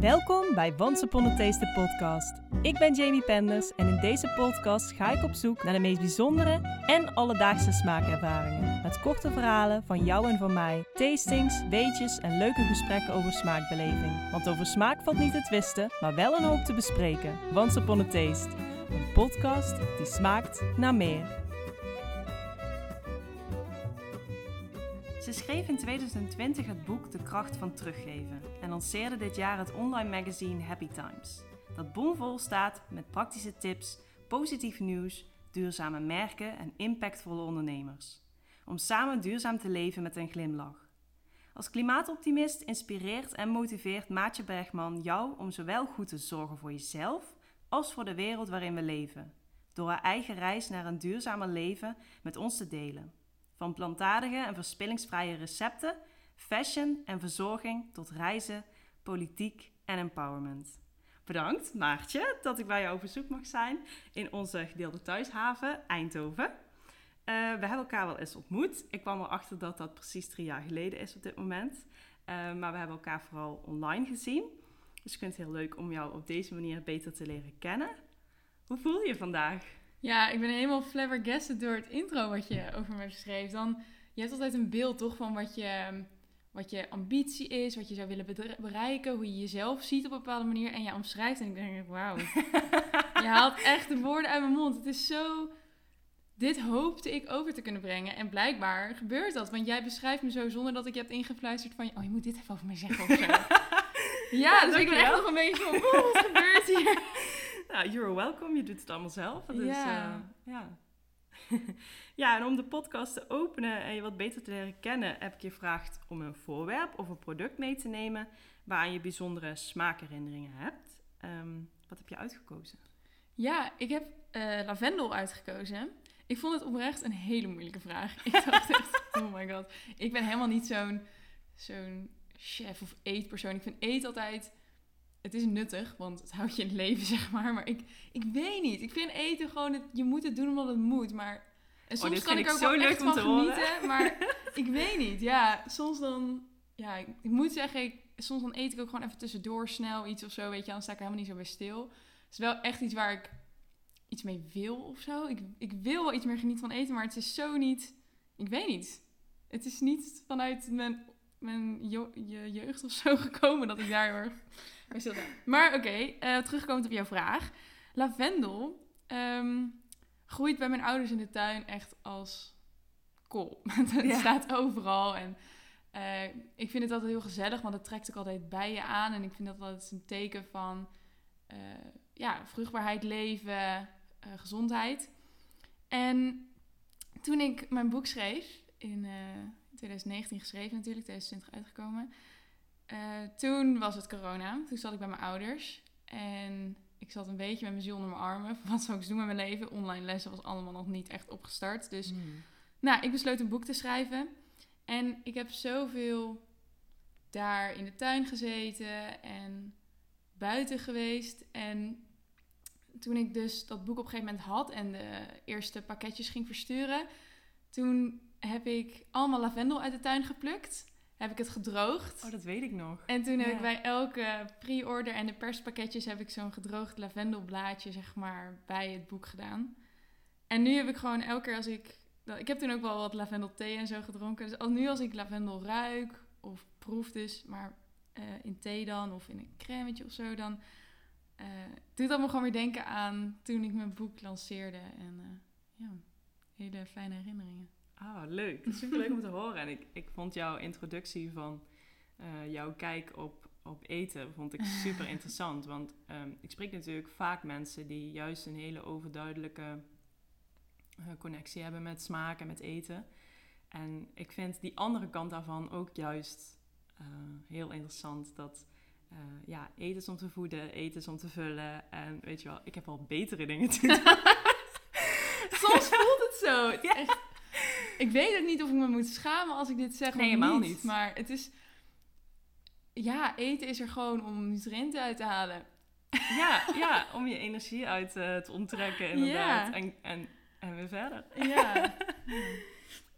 Welkom bij Once Upon a Taste, de podcast. Ik ben Jamie Penders en in deze podcast ga ik op zoek naar de meest bijzondere en alledaagse smaakervaringen. Met korte verhalen van jou en van mij, tastings, weetjes en leuke gesprekken over smaakbeleving. Want over smaak valt niet te twisten, maar wel een hoop te bespreken. Once Upon a Taste, een podcast die smaakt naar meer. Ze schreef in 2020 het boek De kracht van teruggeven en lanceerde dit jaar het online magazine Happy Times. Dat bomvol staat met praktische tips, positief nieuws, duurzame merken en impactvolle ondernemers. Om samen duurzaam te leven met een glimlach. Als klimaatoptimist inspireert en motiveert Maatje Bergman jou om zowel goed te zorgen voor jezelf als voor de wereld waarin we leven. Door haar eigen reis naar een duurzamer leven met ons te delen. Van plantaardige en verspillingsvrije recepten, fashion en verzorging tot reizen, politiek en empowerment. Bedankt, Maartje, dat ik bij jou op bezoek mag zijn in onze gedeelde thuishaven Eindhoven. Uh, we hebben elkaar wel eens ontmoet. Ik kwam erachter dat dat precies drie jaar geleden is op dit moment. Uh, maar we hebben elkaar vooral online gezien. Dus ik vind het heel leuk om jou op deze manier beter te leren kennen. Hoe voel je je vandaag? Ja, ik ben helemaal flabbergasted door het intro wat je over me schreef. Dan, je hebt altijd een beeld toch van wat je, wat je ambitie is, wat je zou willen bereiken, hoe je jezelf ziet op een bepaalde manier. En je omschrijft en ik denk, wauw, je haalt echt de woorden uit mijn mond. Het is zo... Dit hoopte ik over te kunnen brengen. En blijkbaar gebeurt dat. Want jij beschrijft me zo zonder dat ik je hebt ingefluisterd van... Oh, je moet dit even over mij zeggen of zo. ja, dus ik ben echt nog een beetje van... wat gebeurt hier? Nou, you're welcome. Je doet het allemaal zelf. Dus, ja. Uh, ja. ja, en om de podcast te openen en je wat beter te leren kennen, heb ik je gevraagd om een voorwerp of een product mee te nemen waaraan je bijzondere smaakherinneringen hebt. Um, wat heb je uitgekozen? Ja, ik heb uh, lavendel uitgekozen. Ik vond het oprecht een hele moeilijke vraag. Ik dacht echt, oh my god. Ik ben helemaal niet zo'n zo'n chef of eetpersoon. Ik vind eet altijd het is nuttig, want het houdt je in het leven, zeg maar. Maar ik, ik weet niet. Ik vind eten gewoon, het, je moet het doen omdat het moet. Maar en oh, soms kan ik, ook wel echt van genieten. Maar ik weet niet. Ja, soms dan... Ja, ik, ik, moet zeggen, ik, soms dan eet ik ook gewoon even tussendoor snel iets of zo. Weet je, dan sta ik helemaal niet zo bij stil. Het is wel echt iets waar ik iets mee wil of zo. Ik, ik wil wel iets meer genieten van eten, maar het is zo niet... Ik weet niet. Het is niet vanuit mijn, mijn je, jeugd of zo gekomen dat ik daar heel erg maar oké, okay, uh, eh, terugkomend op jouw vraag. Lavendel ehm, groeit bij mijn ouders in de tuin echt als kool. het staat overal en uh, ik vind het altijd heel gezellig, want het trekt ook altijd bij je aan. En ik vind dat altijd een teken van uh, ja, vruchtbaarheid, leven, gezondheid. En toen ik mijn boek schreef, in 2019 geschreven natuurlijk, 2020 uitgekomen... Uh, toen was het corona. Toen zat ik bij mijn ouders. En ik zat een beetje met mijn ziel onder mijn armen. Wat zou ik doen met mijn leven? Online lessen was allemaal nog niet echt opgestart. Dus hmm. nou, ik besloot een boek te schrijven. En ik heb zoveel daar in de tuin gezeten en buiten geweest. En toen ik dus dat boek op een gegeven moment had en de eerste pakketjes ging versturen, toen heb ik allemaal lavendel uit de tuin geplukt heb ik het gedroogd. Oh, dat weet ik nog. En toen heb ik bij elke pre-order en de perspakketjes heb ik zo'n gedroogd lavendelblaadje, zeg maar, bij het boek gedaan. En nu heb ik gewoon elke keer als ik... Ik heb toen ook wel wat lavendel thee en zo gedronken. Dus al nu als ik lavendel ruik of proef dus, maar uh, in thee dan of in een crèmetje of zo, dan uh, doet dat me gewoon weer denken aan toen ik mijn boek lanceerde. En uh, ja, hele fijne herinneringen. Ah, leuk. Super leuk om te horen. En ik, ik vond jouw introductie van uh, jouw kijk op, op eten vond ik super interessant. Want um, ik spreek natuurlijk vaak mensen die juist een hele overduidelijke uh, connectie hebben met smaak en met eten. En ik vind die andere kant daarvan ook juist uh, heel interessant. Dat ja, eten is om te voeden, eten is om te vullen. En weet je wel, ik heb al betere dingen te doen. Soms voelt het zo. Ja. Echt ik weet ook niet of ik me moet schamen als ik dit zeg nee, helemaal niet. niet. Maar het is... Ja, eten is er gewoon om nutriënten uit te halen. Ja, ja om je energie uit uh, te onttrekken inderdaad. Ja. En, en, en weer verder. Ja.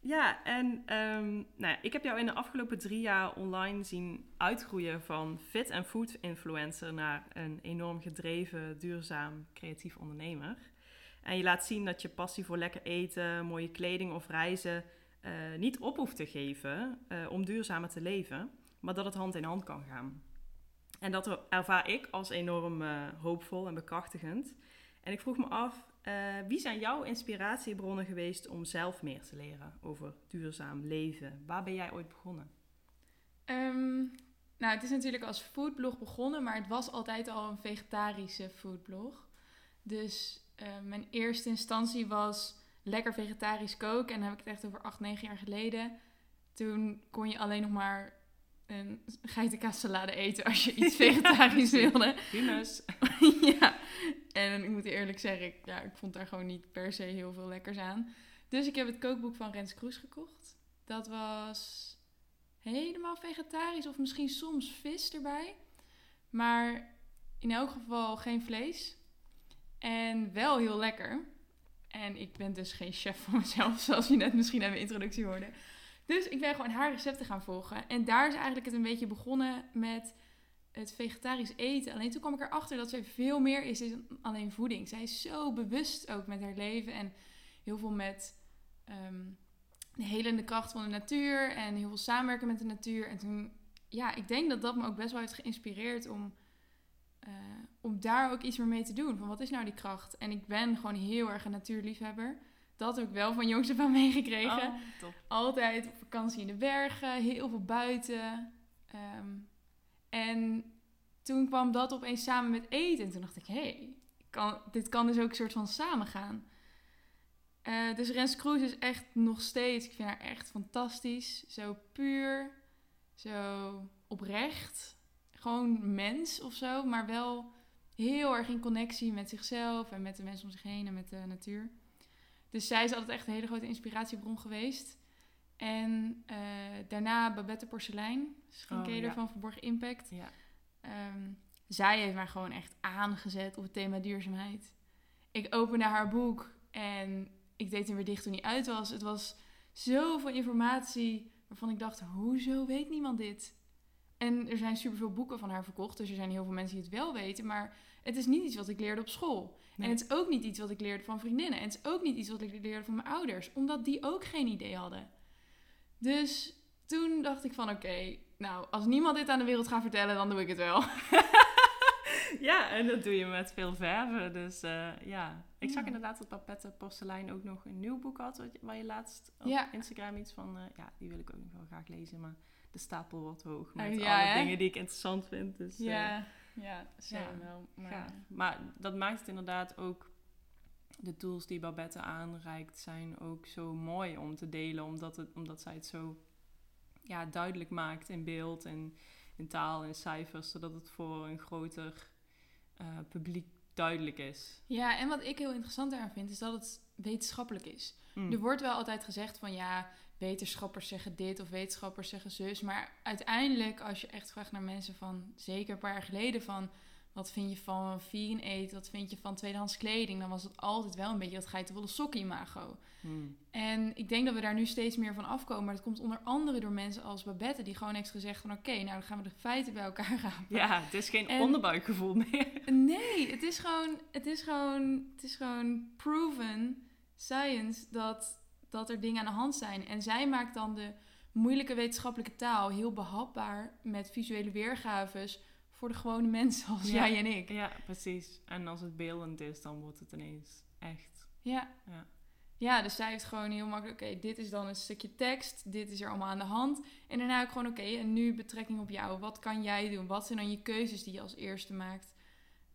Ja, en ehm, nou ja, ik heb jou in de afgelopen drie jaar online zien uitgroeien van fit en food influencer naar een enorm gedreven, duurzaam, creatief ondernemer. En je laat zien dat je passie voor lekker eten, mooie kleding of reizen uh, niet op hoeft te geven uh, om duurzamer te leven, maar dat het hand in hand kan gaan. En dat ervaar ik als enorm uh, hoopvol en bekrachtigend. En ik vroeg me af, wie zijn jouw inspiratiebronnen geweest om zelf meer te leren over duurzaam leven? Waar ben jij ooit begonnen? Um, nou, het is natuurlijk als foodblog begonnen, maar het was altijd al een vegetarische foodblog. Dus mijn eerste instantie was lekker vegetarisch koken. En dan heb ik het echt over 8, 9 jaar geleden. Toen kon je alleen nog maar een geitenkaassalade eten als je iets vegetarisch wilde. Humus. ja, en ik moet eerlijk zeggen, ik, ja, ik vond daar gewoon niet per se heel veel lekkers aan. Dus ik heb het kookboek van Rens Kroes gekocht. Dat was helemaal vegetarisch of misschien soms vis erbij. Maar in elk geval geen vlees. En wel heel lekker. En ik ben dus geen chef van mezelf, zoals je net misschien aan mijn introductie hoorde. Dus ik ben gewoon haar recepten gaan volgen. En daar is eigenlijk het een beetje begonnen met het vegetarisch eten. Alleen toen kwam ik erachter dat zij veel meer is dan alleen voeding. Zij is zo bewust ook met haar leven en heel veel met um, de helende kracht van de natuur en heel veel samenwerken met de natuur. En toen, ja, ik denk dat dat me ook best wel heeft geïnspireerd om uh, om daar ook iets meer mee te doen. Van wat is nou die kracht? En ik ben gewoon heel erg een natuurliefhebber. Dat heb ik wel van jongs af aan meegekregen. Oh, top. Altijd op vakantie in de bergen, heel veel buiten. Um, en toen kwam dat opeens samen met eten. En toen dacht ik, hé, hey, kan, dit kan dus ook een soort van samengaan. Uh, dus Rens Kroes is echt nog steeds, ik vind haar echt fantastisch. Zo puur, zo oprecht gewoon mens of zo, maar wel heel erg in connectie met zichzelf en met de mensen om zich heen en met de natuur. Dus zij is altijd echt een hele grote inspiratiebron geweest. En uh, daarna Babette Porselein, skincare oh, ja. van Verborgen Impact. Ja. Um, zij heeft mij gewoon echt aangezet op het thema duurzaamheid. Ik opende haar boek en ik deed hem weer dicht toen hij uit was. Het was zoveel informatie waarvan ik dacht, hoezo weet niemand dit? En er zijn superveel boeken van haar verkocht. Dus er zijn heel veel mensen die het wel weten. Maar het is niet iets wat ik leerde op school. En het is ook niet iets wat ik leerde van vriendinnen. En het is ook niet iets wat ik leerde van mijn ouders. Omdat die ook geen idee hadden. Dus toen dacht ik van oké, nou als niemand dit aan de wereld gaat vertellen, dan doe ik het wel. ja, en dat doe je met veel verven. Dus uh, ja, ik zag inderdaad dat Papette Porselein ook nog een nieuw boek had. Waar je laatst op ja. Instagram iets van, uh, ja, die wil ik ook nog wel graag lezen. Maar de stapel wordt hoog met ja, alle dingen die ik interessant vind. Dus, ja, uh, ja, zeker wel. Maar... maar dat maakt het inderdaad ook... De tools die Babette aanreikt zijn ook zo mooi om te delen. Omdat, het, omdat zij het zo ja, duidelijk maakt in beeld en in taal en cijfers. Zodat het voor een groter uh, publiek duidelijk is. Ja, en wat ik heel interessant daaraan vind, is dat het wetenschappelijk is. Mm. Er wordt wel altijd gezegd van ja, wetenschappers zeggen dit of wetenschappers zeggen zus. Maar uiteindelijk, als je echt vraagt naar mensen van zeker een paar jaar geleden van wat vind je van vegan eet, wat vind je van tweedehands kleding, dan was het altijd wel een beetje dat geitenwolle sokken imago. Hmm. En ik denk dat we daar nu steeds meer van afkomen. Maar dat komt onder andere door mensen als Babette, die gewoon heeft gezegd van oké, nou dan gaan we de feiten bij elkaar gaan. Ja, het is geen onderbuikgevoel meer. Nee, het is gewoon, het is gewoon, het is gewoon proven science dat dat er dingen aan de hand zijn. En zij maakt dan de moeilijke wetenschappelijke taal heel behapbaar met visuele weergaves voor de gewone mensen als jij en ik. Ja, precies. En als het beeldend is, dan wordt het ineens echt. Ja. Ja, ja dus zij heeft gewoon heel makkelijk, oké, dit is dan een stukje tekst, dit is er allemaal aan de hand. En daarna ook gewoon, oké, en nu betrekking op jou. Wat kan jij doen? Wat zijn dan je keuzes die je als eerste maakt?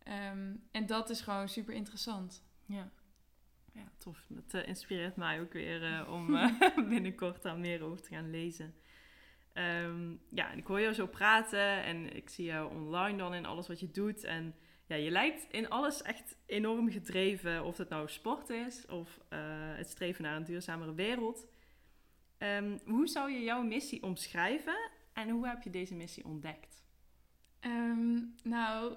Ehm, en dat is gewoon super interessant. Ja ja, tof. Dat uh, inspireert mij ook weer uh, om uh, binnenkort daar meer over te gaan lezen. Um, ja, ik hoor jou zo praten en ik zie jou online dan in alles wat je doet. En ja, je lijkt in alles echt enorm gedreven. Of het nou sport is of het streven naar een duurzamere wereld. Um, hoe zou je jouw missie omschrijven en hoe heb je deze missie ontdekt? Um, nou,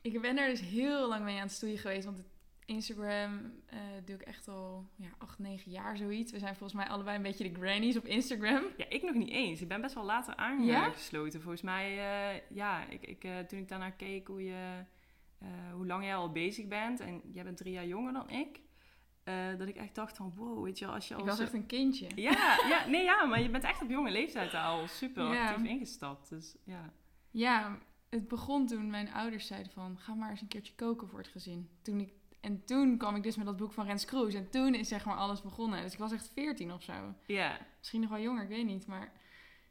ik ben er dus heel lang mee aan het stoeien geweest. Want het Instagram eh, doe ik echt al ja, acht, negen jaar zoiets. We zijn volgens mij allebei een beetje de grannies op Instagram. Ja, ik nog niet eens. Ik ben best wel later aangesloten. Volgens mij, eh, ja, ik, ik, eh, toen ik daarnaar keek hoe, je, hoe lang jij al bezig bent. En jij bent drie jaar jonger dan ik. dat ik echt dacht van, wow, weet je als je al Ik was zo- echt een kindje. Ja, ja, nee, ja, maar je bent echt op jonge leeftijd al super Ja. actief ingestapt. Dus ja. Ja, het begon toen mijn ouders zeiden van... ga maar eens een keertje koken voor het gezin. Toen ik, en toen kwam ik dus met dat boek van Rens Kroes. En toen is zeg maar alles begonnen. Dus ik was echt veertien of zo. Ja, Misschien nog wel jonger, ik weet niet. Maar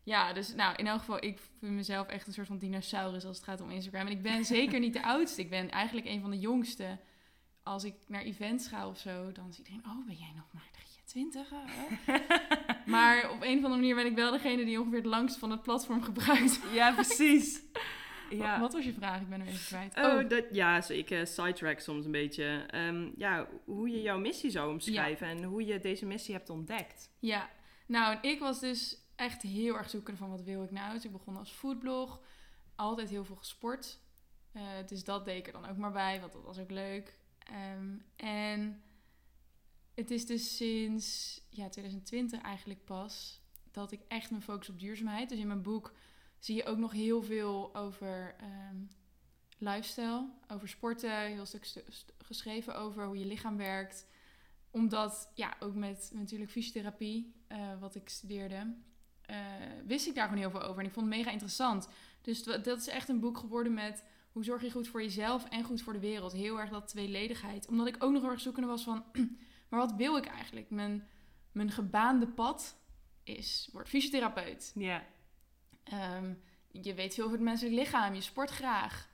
ja, dus nou, in elk geval, ik vind mezelf echt een soort van dinosaurus als het gaat om Instagram. En ik ben zeker niet de oudste. Ik ben eigenlijk een van de jongste. Als ik naar events ga of zo, dan ziet iedereen... Oh, ben jij nog maar 23? hè?" maar op een of andere manier ben ik wel degene die ongeveer het langst van het platform gebruikt. ja precies. Ja. Wat was je vraag? Ik ben hem even kwijt. Oh, dat, ja, ik eh, sidetrack soms een beetje. Ehm, ja, hoe je jouw missie zou omschrijven en hoe je deze missie hebt ontdekt. Ja, nou, en ik was dus echt heel erg zoekende van wat wil ik nou. Dus ik begon als foodblog, altijd heel veel gesport. Eh, dus dat deed ik er dan ook maar bij, want dat was ook leuk. Ehm, en het is dus sinds ja, 2020 eigenlijk pas dat ik echt me focus op duurzaamheid. Dus in mijn boek zie je ook nog heel veel over ehm, lifestyle, over sporten, heel stuk stu- st- geschreven over hoe je lichaam werkt omdat, ja, ook met natuurlijk fysiotherapie, eh, wat ik studeerde, eh, wist ik daar gewoon heel veel over. En ik vond het mega interessant. Dus dat is echt een boek geworden met hoe zorg je goed voor jezelf en goed voor de wereld. Heel erg dat tweeledigheid. Omdat ik ook nog heel erg zoekende was van, maar wat wil ik eigenlijk? Mijn, mijn gebaande pad is, word fysiotherapeut. Ja, Ehm, je weet veel over het menselijk lichaam, je sport graag.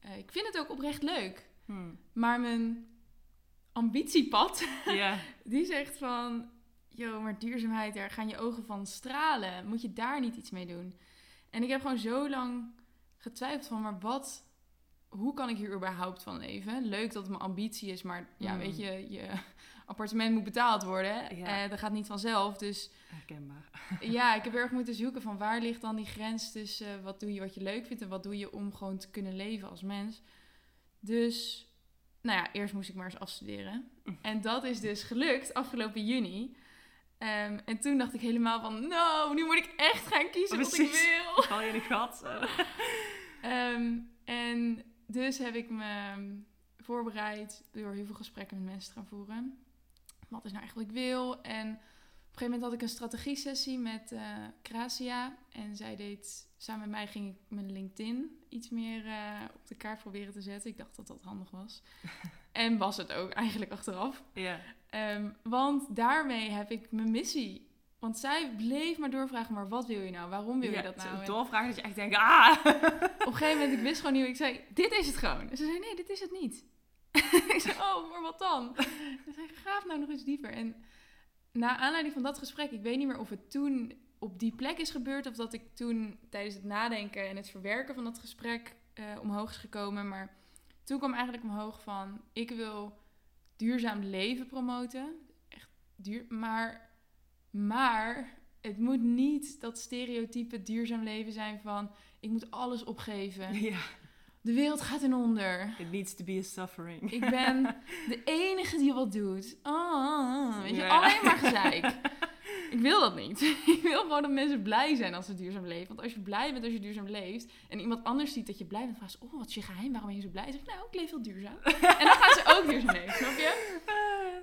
Eh, ik vind het ook oprecht leuk. Hm. Maar mijn ambitiepad die zegt van, joh, maar duurzaamheid, daar gaan je ogen van stralen. Moet je daar niet iets mee doen? En ik heb gewoon zo lang getwijfeld van, maar wat, hoe kan ik hier überhaupt van leven? Leuk dat het mijn ambitie is, maar ja, Mm. weet je, je appartement moet betaald worden. Ja. Eh, dat gaat niet vanzelf. Dus herkenbaar. ja, ik heb erg moeten zoeken van waar ligt dan die grens tussen eh, wat doe je wat je leuk vindt en wat doe je om gewoon te kunnen leven als mens. Dus, nou ja, eerst moest ik maar eens afstuderen. En dat is dus gelukt afgelopen juni. Ehm, en toen dacht ik helemaal van, nou, nu moet ik echt gaan kiezen wat ik wil. Val je in een gat? Eh, Ehm, en dus heb ik me voorbereid door heel veel gesprekken met mensen te gaan voeren. Wat is nou echt wat ik wil? En op een gegeven moment had ik een strategie-sessie met eh Gracia. En zij deed, samen met mij ging ik mijn LinkedIn iets meer eh, op de kaart proberen te zetten. Ik dacht dat dat handig was. en was het ook eigenlijk achteraf. ja. Ehm, want daarmee heb ik mijn missie. Want zij bleef maar doorvragen, maar wat wil je nou? Waarom wil ja, je dat nou? Doorvragen dat je echt denkt, ah! op een gegeven moment, ik wist gewoon niet. Ik zei, dit is het gewoon. En ze zei, nee, dit is het niet. ik zei, oh, maar wat dan? Ze zei, graaf nou nog eens dieper. En na aanleiding van dat gesprek, ik weet niet meer of het toen op die plek is gebeurd... of dat ik toen tijdens het nadenken en het verwerken van dat gesprek eh, omhoog is gekomen. Maar toen kwam eigenlijk omhoog van, ik wil duurzaam leven promoten. Echt duur, maar, maar het moet niet dat stereotype duurzaam leven zijn van... ik moet alles opgeven. ja. De wereld gaat in onder. It needs to be a suffering. Ik ben de enige die wat doet. Ah, weet je, Ja. alleen maar gezeik. Ik wil dat niet. Ik wil gewoon dat mensen blij zijn als ze duurzaam leven. Want als je blij bent als je duurzaam leeft... en iemand anders ziet dat je blij bent... vraagt ze, oh, wat is je geheim? Waarom ben je zo blij? Zeg nou, ik leef heel duurzaam. en dan gaan ze ook duurzaam leven, snap je?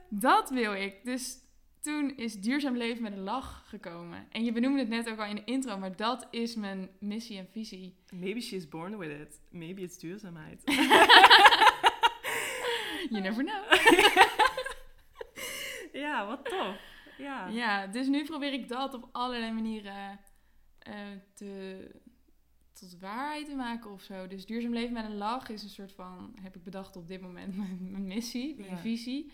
Dat wil ik. Dus toen is duurzaam leven met een lach gekomen. En je benoemde het net ook al in de intro... maar dat is mijn missie en visie. Maybe she's born with it. Maybe it's duurzaamheid. You never know. ja, wat tof. Ja. Ja, dus nu probeer ik dat op allerlei manieren eh, te, tot waarheid te maken of zo. Dus duurzaam leven met een lach is een soort van, heb ik bedacht op dit moment, mijn, mijn missie, mijn Ja. visie.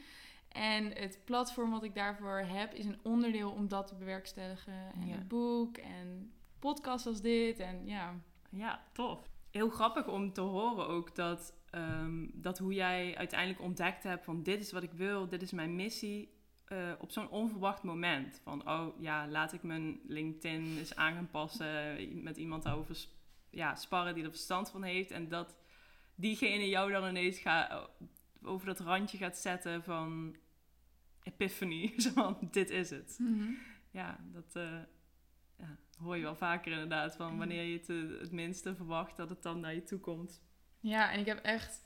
En het platform wat ik daarvoor heb is een onderdeel om dat te bewerkstelligen. En Ja. het boek en podcasts als dit en ja. Ja, tof. Heel grappig om te horen ook dat, ehm, dat hoe jij uiteindelijk ontdekt hebt van dit is wat ik wil, dit is mijn missie. eh, op zo'n onverwacht moment. Van, oh ja, laat ik mijn LinkedIn eens aan gaan passen. Met iemand daarover sp- ja, sparren die er verstand van heeft. En dat diegene jou dan ineens gaat, over dat randje gaat zetten van epiphany. Zo van, dit is het. Mhm. Ja, dat eh, ja, hoor je wel vaker inderdaad. Van wanneer je het eh, het minste verwacht, dat het dan naar je toe komt. Ja, en ik heb echt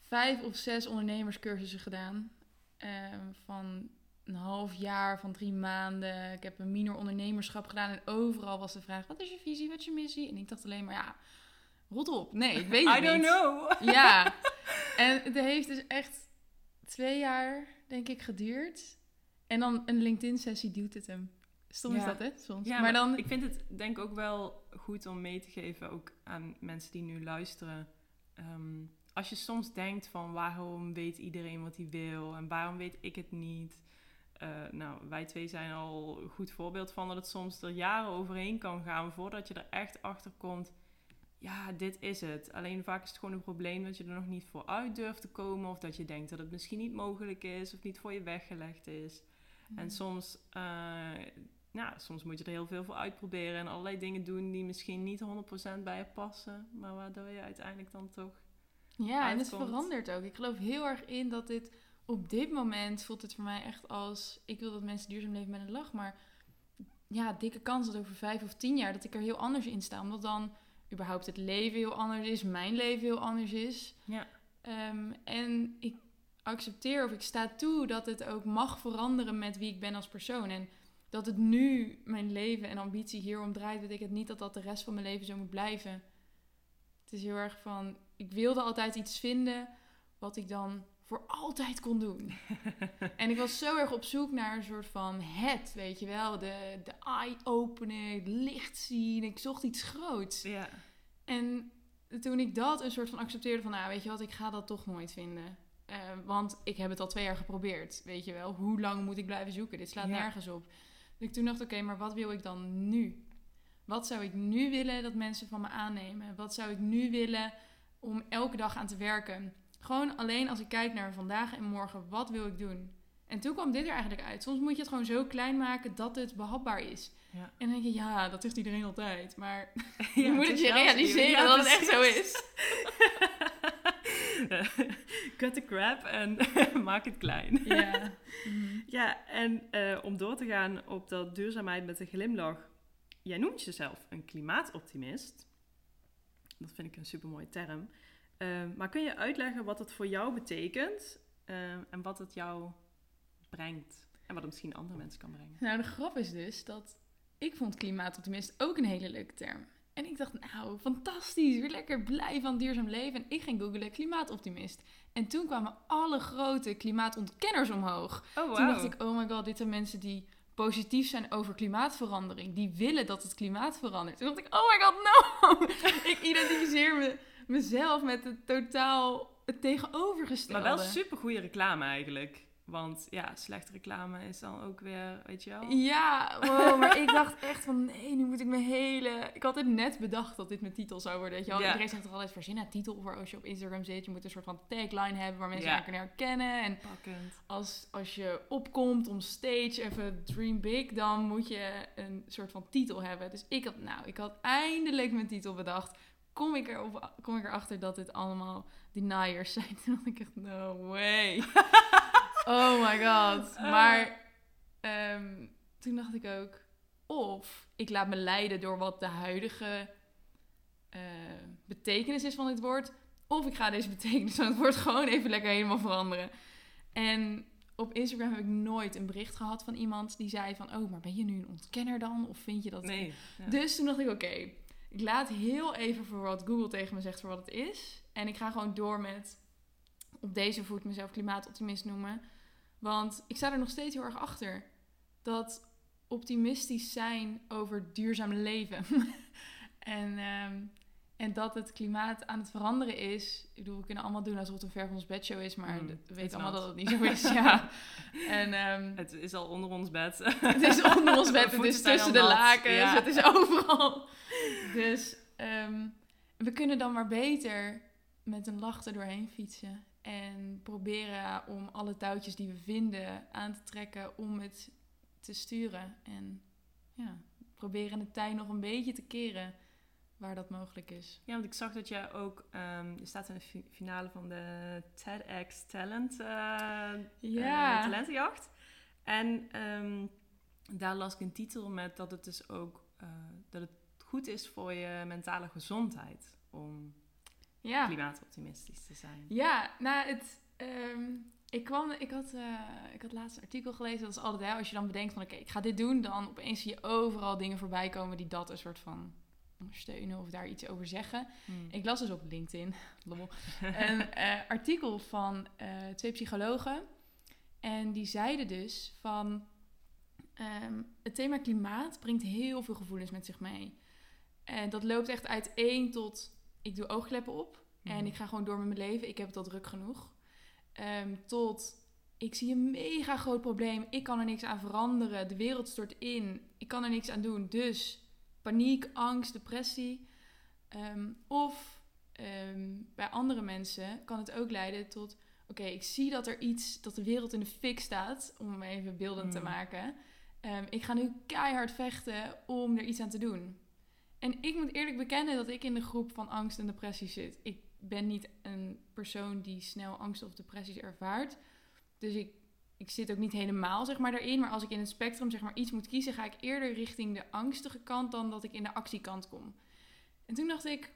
vijf of zes ondernemerscursussen gedaan. Ehm, van een half jaar, van drie maanden. Ik heb een minor ondernemerschap gedaan. En overal was de vraag, wat is je visie, wat is je missie? En ik dacht alleen maar, ja, rot op. Nee, ik weet het I niet. don't know. Ja, en het heeft dus echt twee jaar, denk ik, geduurd. En dan een LinkedIn-sessie duwt het hem. Stom is dat, hè? Soms. Ja, maar dan... ik vind het denk ook wel goed om mee te geven, ook aan mensen die nu luisteren. Ehm, als je soms denkt van waarom weet iedereen wat hij wil en waarom weet ik het niet. Eh, nou, wij twee zijn al een goed voorbeeld van dat het soms er jaren overheen kan gaan voordat je er echt achter komt. Ja, dit is het. Alleen vaak is het gewoon een probleem dat je er nog niet voor uit durft te komen. Of dat je denkt dat het misschien niet mogelijk is of niet voor je weggelegd is. En soms, eh, ja, soms moet je er heel veel voor uitproberen en allerlei dingen doen die misschien niet 100% bij je passen, maar waardoor je uiteindelijk dan toch. Ja, en het verandert ook. Ik geloof heel erg in dat dit op dit moment voelt het voor mij echt als ik wil dat mensen duurzaam leven met een lach, maar ja, dikke kans dat over vijf of tien jaar dat ik er heel anders in sta, omdat dan überhaupt het leven heel anders is, mijn leven heel anders is. Ja. Ehm, en ik accepteer of ik sta toe dat het ook mag veranderen met wie ik ben als persoon. En dat het nu mijn leven en ambitie hierom draait, betekent niet dat dat de rest van mijn leven zo moet blijven. Het is heel erg van, ik wilde altijd iets vinden wat ik dan voor altijd kon doen. en ik was zo erg op zoek naar een soort van het, weet je wel. De, de eye-opener, het licht zien. Ik zocht iets groots. Ja. En toen ik dat een soort van accepteerde van, nou weet je wat, ik ga dat toch nooit vinden. Eh, want ik heb het al twee jaar geprobeerd, weet je wel. Hoe lang moet ik blijven zoeken? Dit slaat Ja. nergens op. Dus ik toen dacht, oké, maar wat wil ik dan nu? Wat zou ik nu willen dat mensen van me aannemen? Wat zou ik nu willen om elke dag aan te werken? Gewoon alleen als ik kijk naar vandaag en morgen, wat wil ik doen? En toen kwam dit er eigenlijk uit. Soms moet je het gewoon zo klein maken dat het behapbaar is. Ja. En dan denk je, ja, dat zegt iedereen altijd. Maar Ja, je moet het je realiseren ja, dat het echt zo is. Cut the crap en maak het klein. Ja. Ja, en eh, om door te gaan op dat duurzaamheid met een glimlach. Jij noemt jezelf een klimaatoptimist. Dat vind ik een supermooie term. Eh, maar kun je uitleggen wat het voor jou betekent eh, en wat het jou brengt? En wat het misschien andere mensen kan brengen. Nou, de grap is dus dat ik vond klimaatoptimist ook een hele leuke term. En ik dacht, nou, fantastisch, weer lekker blij van duurzaam leven. En ik ging googlen klimaatoptimist. En toen kwamen alle grote klimaatontkenners omhoog. Oh, Toen dacht ik, oh my god, dit zijn mensen die positief zijn over klimaatverandering. Die willen dat het klimaat verandert. Toen dacht ik, oh my god, no! ik identificeer me, mezelf met het totaal het tegenovergestelde. Maar wel super goede reclame eigenlijk. Want ja, slechte reclame is dan ook weer, weet je wel. Ja, wow, maar ik dacht echt van nee, nu moet ik mijn hele... Ik had het net bedacht dat dit mijn titel zou worden. Weet je wel? Ja. Iedereen zegt toch altijd verzin een titel voor als je op Instagram zit. Je moet een soort van tagline hebben waar mensen Ja. aan kunnen herkennen. En Pakkend. als, als je opkomt om stage even dream big, dan moet je een soort van titel hebben. Dus ik had, nou, ik had eindelijk mijn titel bedacht. Kom ik, erop, kom ik erachter dat dit allemaal deniers zijn. Toen dacht ik echt, no way. oh my god. Maar ehm, toen dacht ik ook, of ik laat me leiden door wat de huidige eh, betekenis is van dit woord. Of ik ga deze betekenis van het woord gewoon even lekker helemaal veranderen. En op Instagram heb ik nooit een bericht gehad van iemand die zei van... Oh, maar ben je nu een ontkenner dan? Of vind je dat... Nee. ja. Dus toen dacht ik, oké, ik laat heel even voor wat Google tegen me zegt voor wat het is. En ik ga gewoon door met op deze voet mezelf klimaatoptimist noemen. Want ik sta er nog steeds heel erg achter. Dat optimistisch zijn over duurzaam leven. en, ehm, en dat het klimaat aan het veranderen is. Ik bedoel, we kunnen allemaal doen alsof het een ver van ons bedshow is. Maar Mm, we weten allemaal not. dat het niet zo is. ja. En ehm, Het is al onder ons bed. het is onder ons bed, het is tussen de nat, lakens, ja. het is overal. Dus ehm, we kunnen dan maar beter met een lach er doorheen fietsen. En proberen om alle touwtjes die we vinden aan te trekken om het te sturen. En ja, proberen de tij nog een beetje te keren. Waar dat mogelijk is. Ja, want ik zag dat jij ook, ehm, je staat in de fi- finale van de TEDx Talent, eh, Ja. talentenjacht. En ehm, daar las ik een titel met dat het dus ook, eh, dat het goed is voor je mentale gezondheid om Ja. klimaatoptimistisch te zijn. Ja, nou, het, ehm, ik, kwam, ik, had, ik had laatst een artikel gelezen. Dat is altijd, hè, als je dan bedenkt van, oké, ik ga dit doen. Dan opeens zie je overal dingen voorbij komen die dat een soort van ondersteunen of daar iets over zeggen. Hmm. Ik las dus op LinkedIn, een eh, artikel van eh, twee psychologen. En die zeiden dus van... ehm, het thema klimaat brengt heel veel gevoelens met zich mee. En dat loopt echt uit één tot... Ik doe oogkleppen op en Mhm. ik ga gewoon door met mijn leven. Ik heb het al druk genoeg. Ehm, tot... Ik zie een mega groot probleem. Ik kan er niks aan veranderen. De wereld stort in. Ik kan er niks aan doen. Dus paniek, angst, depressie. Ehm, of ehm, bij andere mensen kan het ook leiden tot... Oké, ik zie dat er iets, dat de wereld in de fik staat, om hem even beeldend te Mm. maken. Ehm, ik ga nu keihard vechten om er iets aan te doen. En ik moet eerlijk bekennen dat ik in de groep van angst en depressie zit. Ik ben niet een persoon die snel angst of depressies ervaart. Dus ik, ik zit ook niet helemaal zeg maar, daarin. Maar als ik in het spectrum zeg maar, iets moet kiezen, ga ik eerder richting de angstige kant dan dat ik in de actiekant kom. En toen dacht ik,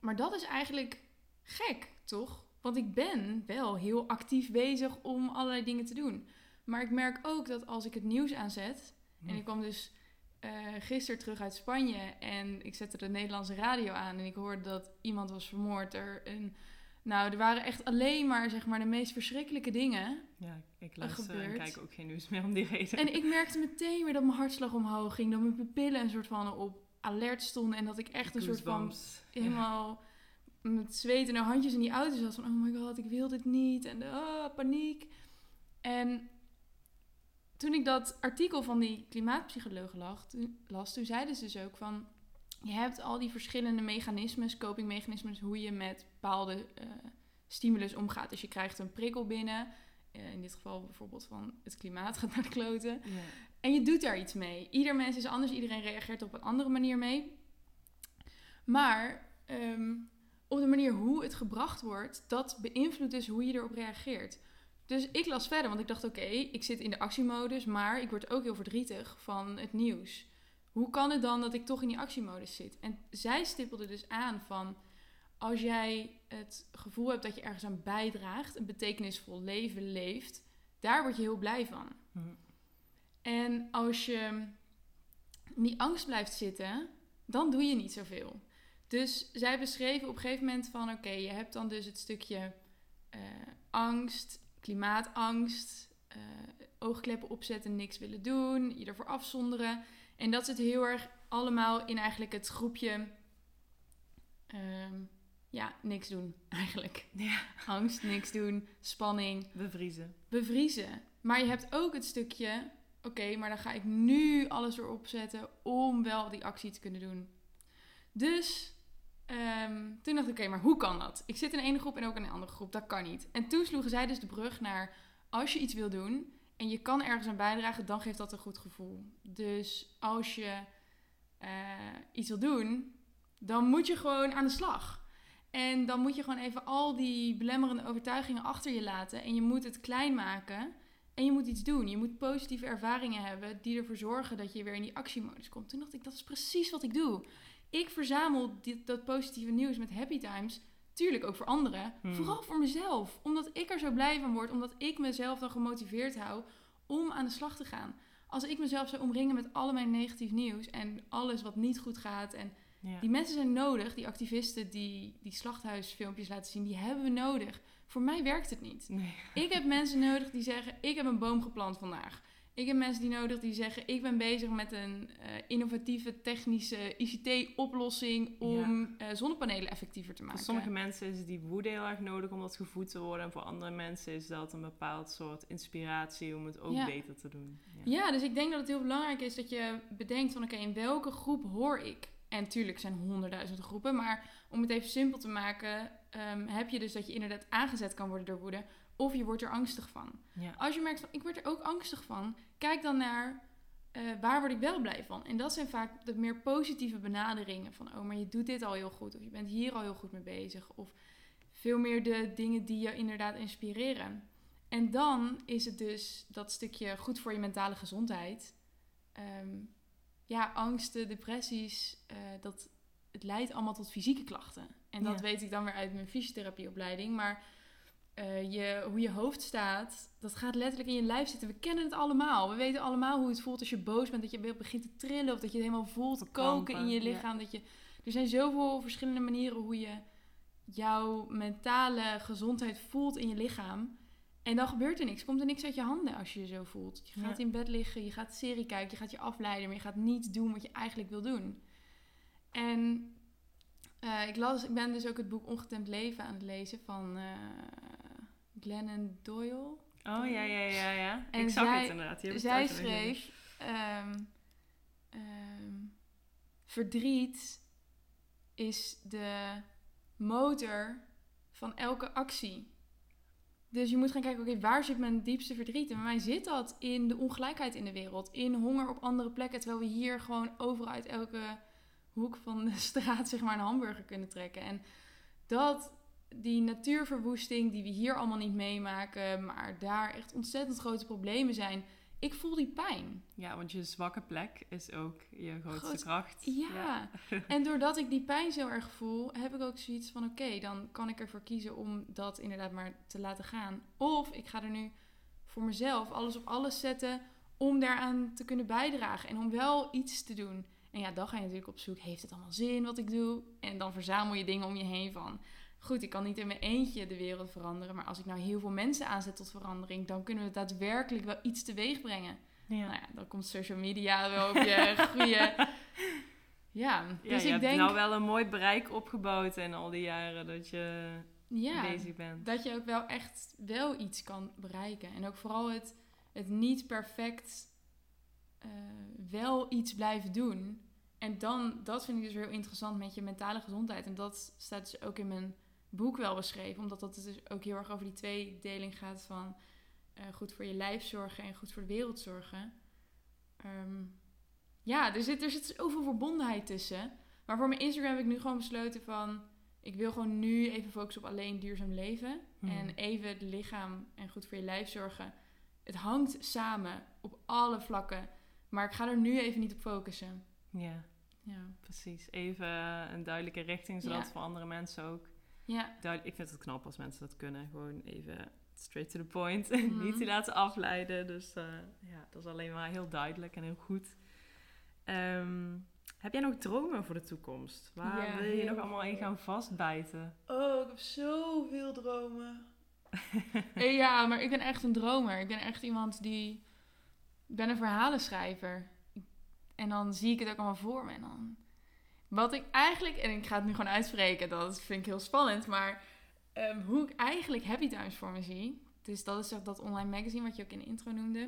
maar dat is eigenlijk gek, toch? Want ik ben wel heel actief bezig om allerlei dingen te doen. Maar ik merk ook dat als ik het nieuws aanzet. En ik kwam dus eh gisteren terug uit Spanje. En ik zette de Nederlandse radio aan. En ik hoorde dat iemand was vermoord. Er een, nou, er waren echt alleen maar, zeg maar de meest verschrikkelijke dingen. Ja, ik luister en gebeurt. kijk ook geen nieuws meer om die reden. En ik merkte meteen weer dat mijn hartslag omhoog ging. Dat mijn pupillen een soort van op alert stonden. En dat ik echt een soort van helemaal met zweet en handjes in die auto zat. Van, oh my god, ik wil dit niet. En ah, paniek. En toen ik dat artikel van die toen, las, toen zeiden ze dus ook van... Je hebt al die verschillende mechanismes, copingmechanismes, hoe je met bepaalde eh, stimulus omgaat. Dus je krijgt een prikkel binnen. Eh, in dit geval bijvoorbeeld van het klimaat gaat naar de kloten. En je doet daar iets mee. Ieder mens is anders, iedereen reageert er op een andere manier mee. Maar ehm, op de manier hoe het gebracht wordt, dat beïnvloedt dus hoe je erop reageert. Dus ik las verder, want ik dacht: oké, ik zit in de actiemodus, maar ik word ook heel verdrietig van het nieuws. Hoe kan het dan dat ik toch in die actiemodus zit? En zij stippelde dus aan van als jij het gevoel hebt dat je ergens aan bijdraagt, een betekenisvol leven leeft, daar word je heel blij van. Hm. En als je in die angst blijft zitten, dan doe je niet zoveel. Dus zij beschreven op een gegeven moment van... oké, je hebt dan dus het stukje eh, angst, klimaatangst... eh, oogkleppen opzetten, niks willen doen, je ervoor afzonderen. En dat zit heel erg allemaal in eigenlijk het groepje... ehm, ja, niks doen eigenlijk. Ja. Angst, niks doen, spanning, Bevriezen. bevriezen. Maar je hebt ook het stukje, oké, maar dan ga ik nu alles erop zetten om wel die actie te kunnen doen. Dus ehm, toen dacht ik, oké, maar hoe kan dat? Ik zit in de ene groep en ook in een andere groep, dat kan niet. En toen sloegen zij dus de brug naar, als je iets wil doen en je kan ergens aan bijdragen, dan geeft dat een goed gevoel. Dus als je eh, iets wil doen, dan moet je gewoon aan de slag. En dan moet je gewoon even al die belemmerende overtuigingen achter je laten. En je moet het klein maken. En je moet iets doen. Je moet positieve ervaringen hebben die ervoor zorgen dat je weer in die actiemodus komt. Toen dacht ik, dat is precies wat ik doe. Ik verzamel dit, dat positieve nieuws met Happy Times. Tuurlijk ook voor anderen. Hmm. Vooral voor mezelf. Omdat ik er zo blij van word. Omdat ik mezelf dan gemotiveerd hou om aan de slag te gaan. Als ik mezelf zou omringen met al mijn negatief nieuws. En alles wat niet goed gaat. En Ja. die mensen zijn nodig, die activisten die die slachthuisfilmpjes laten zien, die hebben we nodig. Voor mij werkt het niet. Nee. Ik heb mensen nodig die zeggen: Ik heb een boom geplant vandaag. Ik heb mensen die nodig die zeggen: Ik ben bezig met een eh, innovatieve technische ICT-oplossing om eh, zonnepanelen effectiever te maken. Voor sommige mensen is die woede heel erg nodig om dat gevoed te worden. En voor andere mensen is dat een bepaald soort inspiratie om het ook Ja. beter te doen. Ja, dus ik denk dat het heel belangrijk is dat je bedenkt van oké, in welke groep hoor ik? En tuurlijk zijn honderdduizenden groepen, maar om het even simpel te maken, ehm, heb je dus dat je inderdaad aangezet kan worden door woede, of je wordt er angstig van. Ja. Als je merkt van ik word er ook angstig van, kijk dan naar eh, waar word ik wel blij van? En dat zijn vaak de meer positieve benaderingen van, oh, maar je doet dit al heel goed, of je bent hier al heel goed mee bezig, of veel meer de dingen die je inderdaad inspireren. En dan is het dus dat stukje goed voor je mentale gezondheid. Ehm, ja, angsten, depressies, eh, dat, het leidt allemaal tot fysieke klachten. En dat Ja. weet ik dan weer uit mijn fysiotherapieopleiding. Maar eh, je, hoe je hoofd staat, dat gaat letterlijk in je lijf zitten. We kennen het allemaal. We weten allemaal hoe het voelt als je boos bent. Dat je begint te trillen of dat je het helemaal voelt koken Verkrampen, in je ja. lichaam. Dat je, er zijn zoveel verschillende manieren hoe je jouw mentale gezondheid voelt in je lichaam. En dan gebeurt er niks. Komt er niks uit je handen als je je zo voelt. Je gaat Ja. in bed liggen, je gaat serie kijken, je gaat je afleiden, maar je gaat niet doen wat je eigenlijk wil doen. En eh, ik, las, ik ben dus ook het boek Ongetemd Leven aan het lezen van eh Glennon Doyle. Oh ja, ja, ja, ja. En ik zag zij- het inderdaad. Je Zij het schreef: ehm, Verdriet is de motor van elke actie. Dus je moet gaan kijken, oké, waar zit mijn diepste verdriet? En bij mij zit dat in de ongelijkheid in de wereld. In honger op andere plekken. Terwijl we hier gewoon overal uit elke hoek van de straat zeg maar een hamburger kunnen trekken. En dat, die natuurverwoesting die we hier allemaal niet meemaken. Maar daar echt ontzettend grote problemen zijn. Ik voel die pijn. Ja, want je zwakke plek is ook je grootste Groot- kracht. Ja. En doordat ik die pijn zo erg voel, heb ik ook zoiets van: oké, dan kan ik ervoor kiezen om dat inderdaad maar te laten gaan. Of ik ga er nu voor mezelf alles op alles zetten om daaraan te kunnen bijdragen en om wel iets te doen. En ja, dan ga je natuurlijk op zoek: heeft het allemaal zin wat ik doe? En dan verzamel je dingen om je heen van. Goed, ik kan niet in mijn eentje de wereld veranderen, maar als ik nou heel veel mensen aanzet tot verandering, dan kunnen we daadwerkelijk wel iets teweeg brengen. Ja. Nou ja, dan komt social media wel op je goede. Ja, Ja, dus je ik hebt denk nou wel een mooi bereik opgebouwd in al die jaren dat je ja, bezig bent. dat je ook wel echt wel iets kan bereiken. En ook vooral het, het niet perfect eh, wel iets blijven doen. En dan, dat vind ik dus heel interessant met je mentale gezondheid. En dat staat dus ook in mijn boek wel beschreven. Omdat dat dus ook heel erg over die tweedeling gaat van eh, goed voor je lijf zorgen en goed voor de wereld zorgen. Ehm, ja, er zit, er zit zoveel verbondenheid tussen. Maar voor mijn Instagram heb ik nu gewoon besloten van... Ik wil gewoon nu even focussen op alleen duurzaam leven. Hmm. En even het lichaam en goed voor je lijf zorgen. Het hangt samen op alle vlakken. Maar ik ga er nu even niet op focussen. Ja, Ja. precies. Even een duidelijke richting, zodat Ja. voor andere mensen ook Ja, duidelijk... Ik vind het knap als mensen dat kunnen. Gewoon even straight to the point. Mhm. niet die laten afleiden. Dus eh, ja, dat is alleen maar heel duidelijk en heel goed. Ehm, heb jij nog dromen voor de toekomst? Waar Ja, wil je nog allemaal in gaan vastbijten? Oh, ik heb zoveel dromen. Eh, ja, maar ik ben echt een dromer. Ik ben echt iemand die... Ik ben een verhalenschrijver. En dan zie ik het ook allemaal voor me. En dan... Wat ik eigenlijk... En ik ga het nu gewoon uitspreken. Dat vind ik heel spannend. Maar ehm, hoe ik eigenlijk Happy Times voor me zie... Dus dat is dat online magazine wat je ook in de intro noemde.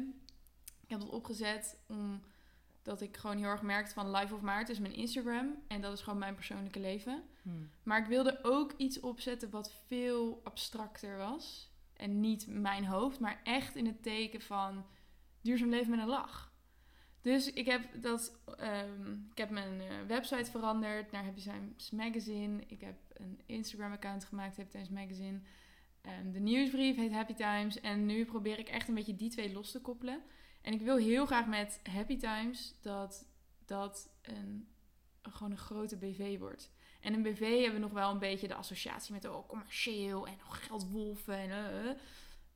Ik heb dat opgezet omdat ik gewoon heel erg merkte van... Life of Maarten is mijn Instagram. En dat is gewoon mijn persoonlijke leven. Hmm. Maar ik wilde ook iets opzetten wat veel abstracter was. En niet mijn hoofd, maar echt in het teken van duurzaam leven met een lach. Dus ik heb, dat, ehm, ik heb mijn eh, website veranderd naar Happy Times Magazine. Ik heb een Instagram-account gemaakt, Happy Times Magazine. Ehm, de nieuwsbrief heet Happy Times. En nu probeer ik echt een beetje die twee los te koppelen. En ik wil heel graag met Happy Times dat dat een, gewoon een grote BV wordt. En een BV hebben we nog wel een beetje de associatie met oh, commercieel en oh, geldwolven. En, eh, eh.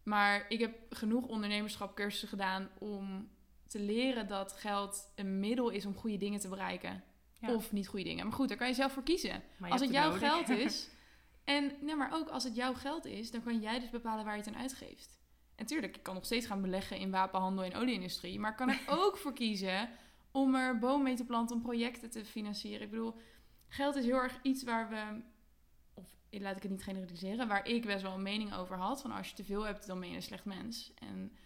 Maar ik heb genoeg ondernemerschapcursussen gedaan om te leren dat geld een middel is om goede dingen te bereiken. Ja. Of niet goede dingen. Maar goed, daar kan je zelf voor kiezen. Als het jouw nodig. geld is. En nee, maar ook als het jouw geld is, dan kan jij dus bepalen waar je het aan uitgeeft. En tuurlijk, ik kan nog steeds gaan beleggen in wapenhandel en olieindustrie. Maar ik kan er ook voor kiezen om er boom mee te planten om projecten te financieren. Ik bedoel, geld is heel erg iets waar we, of laat ik het niet generaliseren, waar ik best wel een mening over had. Van als je te veel hebt, dan ben je een slecht mens. En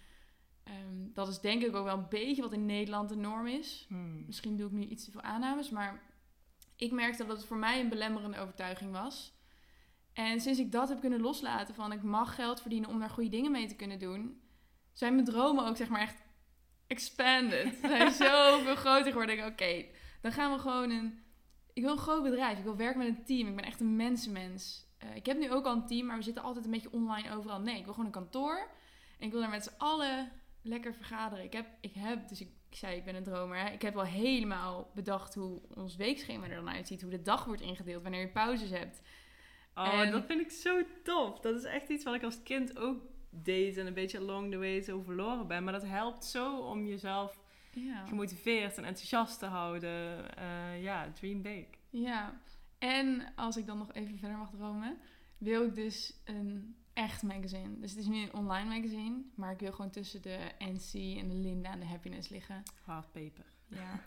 ehm, dat is denk ik ook wel een beetje wat in Nederland de norm is. Hmm. Misschien doe ik nu iets te veel aannames, maar ik merkte dat het voor mij een belemmerende overtuiging was. En sinds ik dat heb kunnen loslaten van ik mag geld verdienen om daar goede dingen mee te kunnen doen, zijn mijn dromen ook zeg maar echt expanded. Ze zijn zoveel groter geworden. Ik denk, oké, dan gaan we gewoon een... Ik wil een groot bedrijf. Ik wil werken met een team. Ik ben echt een mensenmens. Uh, ik heb nu ook al een team, maar we zitten altijd een beetje online overal. Nee, ik wil gewoon een kantoor. En ik wil daar met z'n allen lekker vergaderen. Ik heb, ik heb dus ik, ik zei, ik ben een dromer. Hè? Ik heb al helemaal bedacht hoe ons weekschema er dan uitziet. Hoe de dag wordt ingedeeld, wanneer je pauzes hebt. Oh, en... dat vind ik zo tof. Dat is echt iets wat ik als kind ook deed en een beetje along the way zo verloren ben. Maar dat helpt zo om jezelf ja. gemotiveerd en enthousiast te houden. Uh, ja, dream big. Ja, en als ik dan nog even verder mag dromen, wil ik dus een echt magazine. Dus het is nu een online magazine, maar ik wil gewoon tussen de NC en de Linda en de Happiness liggen. Hard paper. Ja.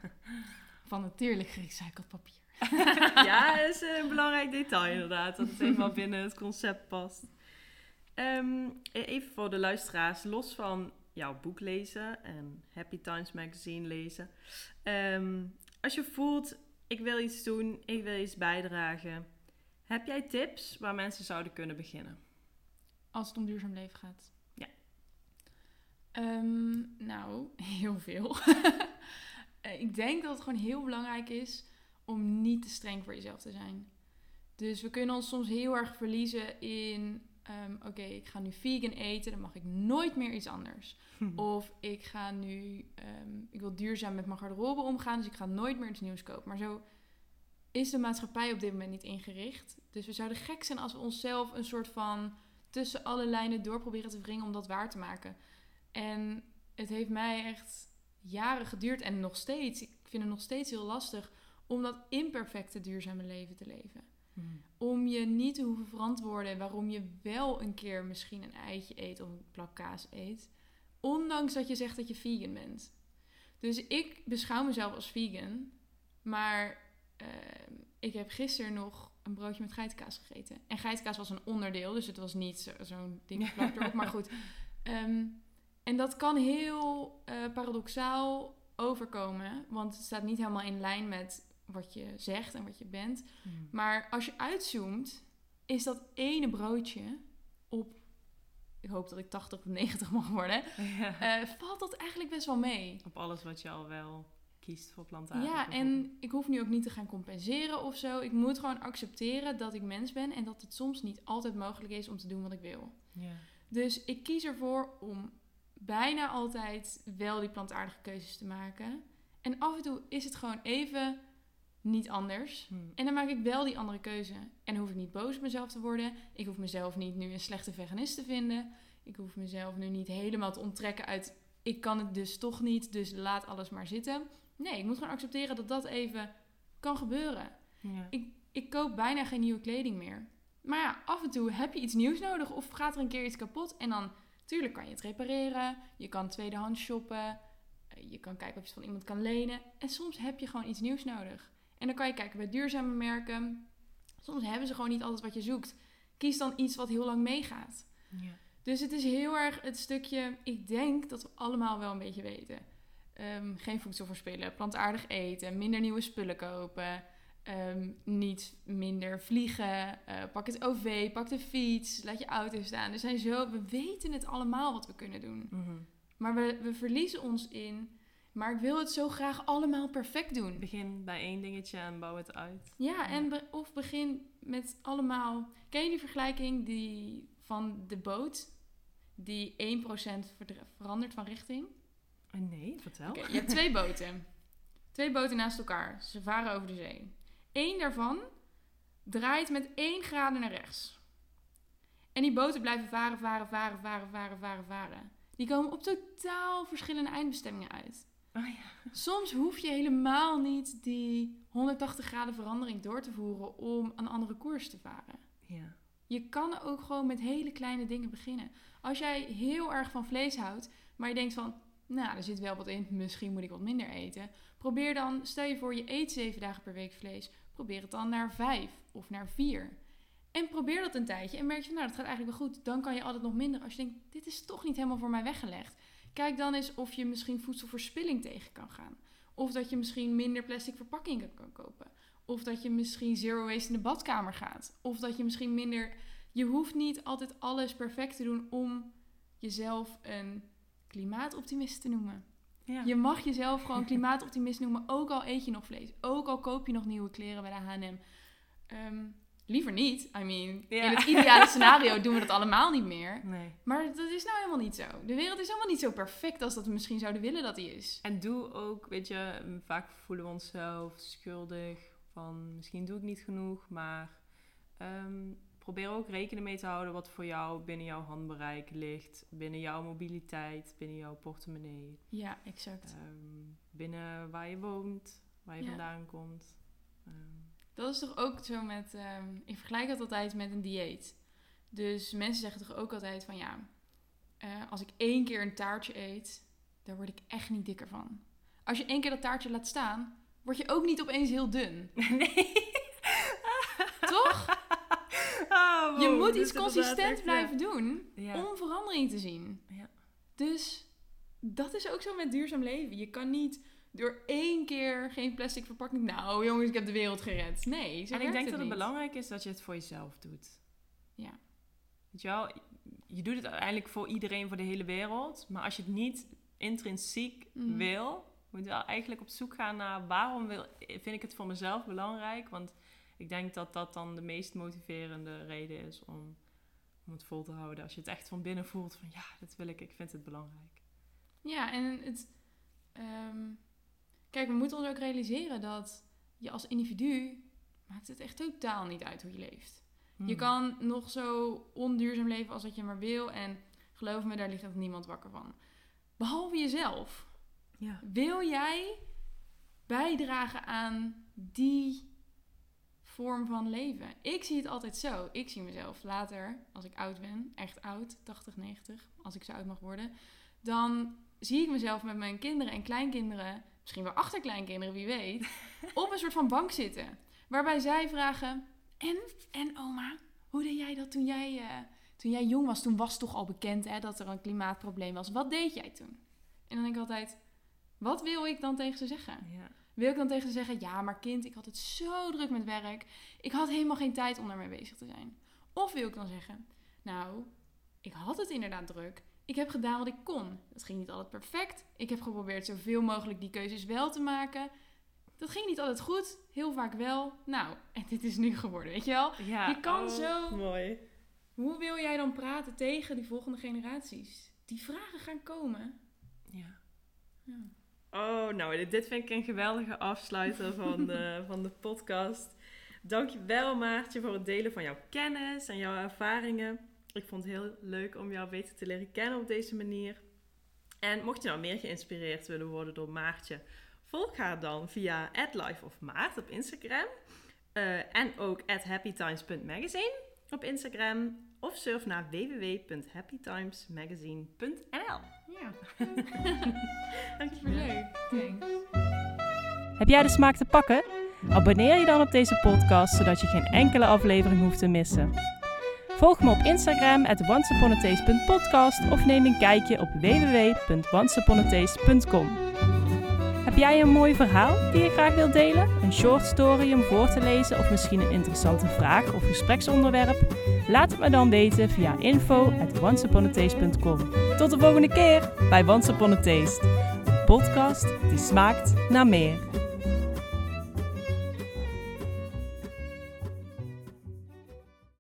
Van natuurlijk gerecycled papier. ja, dat is een belangrijk detail inderdaad. Dat het helemaal binnen het concept past. Ehm, even voor de luisteraars, los van jouw boek lezen en Happy Times magazine lezen. Ehm, als je voelt, ik wil iets doen, ik wil iets bijdragen. Heb jij tips waar mensen zouden kunnen beginnen? Als het om duurzaam leven gaat? Ja. Ehm, nou, heel veel. Eh, ik denk dat het gewoon heel belangrijk is om niet te streng voor jezelf te zijn. Dus we kunnen ons soms heel erg verliezen in Ehm, oké, ik ga nu vegan eten, dan mag ik nooit meer iets anders. of ik ga nu, ehm, ik wil duurzaam met mijn garderobe omgaan, dus ik ga nooit meer iets nieuws kopen. Maar zo is de maatschappij op dit moment niet ingericht. Dus we zouden gek zijn als we onszelf een soort van tussen alle lijnen door proberen te wringen om dat waar te maken. En het heeft mij echt jaren geduurd en nog steeds, ik vind het nog steeds heel lastig om dat imperfecte duurzame leven te leven. Hmm. Om je niet te hoeven verantwoorden waarom je wel een keer misschien een eitje eet of een plak kaas eet. Ondanks dat je zegt dat je vegan bent. Dus ik beschouw mezelf als vegan. Maar ehm, ik heb gisteren nog een broodje met geitenkaas gegeten. En geitenkaas was een onderdeel, dus het was niet zo'n ding plak erop. maar goed. Ehm, en dat kan heel uh, paradoxaal overkomen. Want het staat niet helemaal in lijn met wat je zegt en wat je bent. Hmm. Maar als je uitzoomt, is dat ene broodje op, ik hoop dat ik 80 of 90 mag worden, ja. uh, valt dat eigenlijk best wel mee. Op alles wat je al wel kiest voor plantaardig. Ja, en ik hoef nu ook niet te gaan compenseren of zo. Ik moet gewoon accepteren dat ik mens ben en dat het soms niet altijd mogelijk is om te doen wat ik wil. Ja. Dus ik kies ervoor om bijna altijd wel die plantaardige keuzes te maken. En af en toe is het gewoon even niet anders. Hmm. En dan maak ik wel die andere keuze. En dan hoef ik niet boos op mezelf te worden. Ik hoef mezelf niet nu een slechte veganist te vinden. Ik hoef mezelf nu niet helemaal te onttrekken uit... ik kan het dus toch niet, dus laat alles maar zitten. Nee, ik moet gewoon accepteren dat dat even kan gebeuren. Ja. Ik, ik koop bijna geen nieuwe kleding meer. Maar ja, af en toe heb je iets nieuws nodig of gaat er een keer iets kapot. En dan, tuurlijk kan je het repareren. Je kan tweedehands shoppen. Je kan kijken of je het van iemand kan lenen. En soms heb je gewoon iets nieuws nodig. En dan kan je kijken bij duurzame merken. Soms hebben ze gewoon niet alles wat je zoekt. Kies dan iets wat heel lang meegaat. Ja. Dus het is heel erg het stukje, ik denk dat we allemaal wel een beetje weten. Um, geen voedsel verspillen, plantaardig eten, minder nieuwe spullen kopen, ehm, niet minder vliegen, uh, pak het OV, pak de fiets, laat je auto staan. Er zijn zo, we weten het allemaal wat we kunnen doen. Mhm. Maar we, we verliezen ons in maar ik wil het zo graag allemaal perfect doen. Begin bij één dingetje en bouw het uit. Ja, en of begin met allemaal. Ken je die vergelijking die van de boot die 1% verandert van richting? Eh, nee, vertel. je hebt twee boten. Twee boten naast elkaar. Ze varen over de zee. Eén daarvan draait met 1 graden naar rechts. En die boten blijven varen, varen, varen, varen, varen, varen, varen. Die komen op totaal verschillende eindbestemmingen uit. Oh ja. Soms hoef je helemaal niet die 180 graden verandering door te voeren om een andere koers te varen. Ja. Je kan ook gewoon met hele kleine dingen beginnen. Als jij heel erg van vlees houdt, maar je denkt van, nou, er zit wel wat in, misschien moet ik wat minder eten. Probeer dan, stel je voor je eet zeven dagen per week vlees, probeer het dan naar vijf of naar vier. En probeer dat een tijdje en merk je nou, dat gaat eigenlijk wel goed. Dan kan je altijd nog minder. Als je denkt, dit is toch niet helemaal voor mij weggelegd. Kijk dan eens of je misschien voedselverspilling tegen kan gaan. Of dat je misschien minder plastic verpakkingen kan kopen. Of dat je misschien zero waste in de badkamer gaat. Of dat je misschien minder. Je hoeft niet altijd alles perfect te doen om jezelf een klimaatoptimist te noemen. Ja. Je mag jezelf gewoon klimaatoptimist noemen, ook al eet je nog vlees. Ook al koop je nog nieuwe kleren bij de H&M. Ehm, liever niet. I mean, Ja. in het ideale scenario doen we dat allemaal niet meer. Nee. Maar dat is nou helemaal niet zo. De wereld is helemaal niet zo perfect als dat we misschien zouden willen dat die is. En doe ook, weet je, vaak voelen we onszelf schuldig van misschien doe ik niet genoeg, maar ehm, probeer ook rekening mee te houden wat voor jou binnen jouw handbereik ligt, binnen jouw mobiliteit, binnen jouw portemonnee, Ja, exact. ehm, binnen waar je woont, waar je Ja. vandaan komt. Ehm, Dat is toch ook zo met... ehm, ik vergelijk dat altijd met een dieet. Dus mensen zeggen toch ook altijd van ja... eh, als ik één keer een taartje eet, daar word ik echt niet dikker van. Als je één keer dat taartje laat staan, word je ook niet opeens heel dun. nee. Toch? Ah, wow, Je moet dit iets consistent blijven doen Ja. Om verandering te zien. Ja. Dus dat is ook zo met duurzaam leven. Je kan niet door één keer geen plastic verpakking... Nou jongens, ik heb de wereld gered. Nee, En ik denk dat het niet. belangrijk is dat je het voor jezelf doet. Ja. Weet je wel, je doet het uiteindelijk voor iedereen, voor de hele wereld. Maar als je het niet intrinsiek Mhm. wil, moet je wel eigenlijk op zoek gaan naar waarom wil, vind ik het voor mezelf belangrijk. Want ik denk dat dat dan de meest motiverende reden is om, om het vol te houden. Als je het echt van binnen voelt van ja, dat wil ik, ik vind het belangrijk. Ja, en het... ehm, kijk, we moeten ons ook realiseren dat je als individu... maakt het echt totaal niet uit hoe je leeft. Je Hmm. kan nog zo onduurzaam leven als wat je maar wil. En geloof me, daar ligt echt niemand wakker van. Behalve jezelf. Ja. Wil jij bijdragen aan die vorm van leven? Ik zie het altijd zo. Ik zie mezelf later, als ik oud ben, echt oud, 80, 90, als ik zo oud mag worden, dan zie ik mezelf met mijn kinderen en kleinkinderen, misschien wel achterkleinkinderen, wie weet, op een soort van bank zitten. Waarbij zij vragen: En, en oma, hoe deed jij dat toen jij, eh, toen jij jong was? Toen was toch al bekend hè, dat er een klimaatprobleem was. Wat deed jij toen? En dan denk ik altijd: Wat wil ik dan tegen ze zeggen? Ja. Wil ik dan tegen ze zeggen: Ja, maar kind, ik had het zo druk met werk. Ik had helemaal geen tijd om daarmee bezig te zijn. Of wil ik dan zeggen: Nou, ik had het inderdaad druk. Ik heb gedaan wat ik kon. Dat ging niet altijd perfect. Ik heb geprobeerd zoveel mogelijk die keuzes wel te maken. Dat ging niet altijd goed. Heel vaak wel. Nou, en dit is nu geworden, weet je wel? Ja. Je kan oh, zo- Mooi. Hoe wil jij dan praten tegen die volgende generaties? Die vragen gaan komen. Ja. Ja. Oh, nou, dit, vind ik een geweldige afsluiter van de, van de podcast. Dankjewel Maartje voor het delen van jouw kennis en jouw ervaringen. Ik vond het heel leuk om jou beter te leren kennen op deze manier. En mocht je nou meer geïnspireerd willen worden door Maartje, volg haar dan via @lifeofmaart op Instagram. Eh, en ook happytimes.magazine op Instagram. Of surf naar www.happytimesmagazine.nl Ja, Dankjewel. leuk. Thanks. Heb jij de smaak te pakken? Abonneer je dan op deze podcast, zodat je geen enkele aflevering hoeft te missen. Volg me op Instagram at onceuponattaste.podcast of neem een kijkje op www.onceuponattaste.com. Heb jij een mooi verhaal die je graag wilt delen? Een short story om voor te lezen of misschien een interessante vraag of gespreksonderwerp? Laat het me dan weten via info at. Tot de volgende keer bij Once Upon a Taste. Een podcast die smaakt naar meer.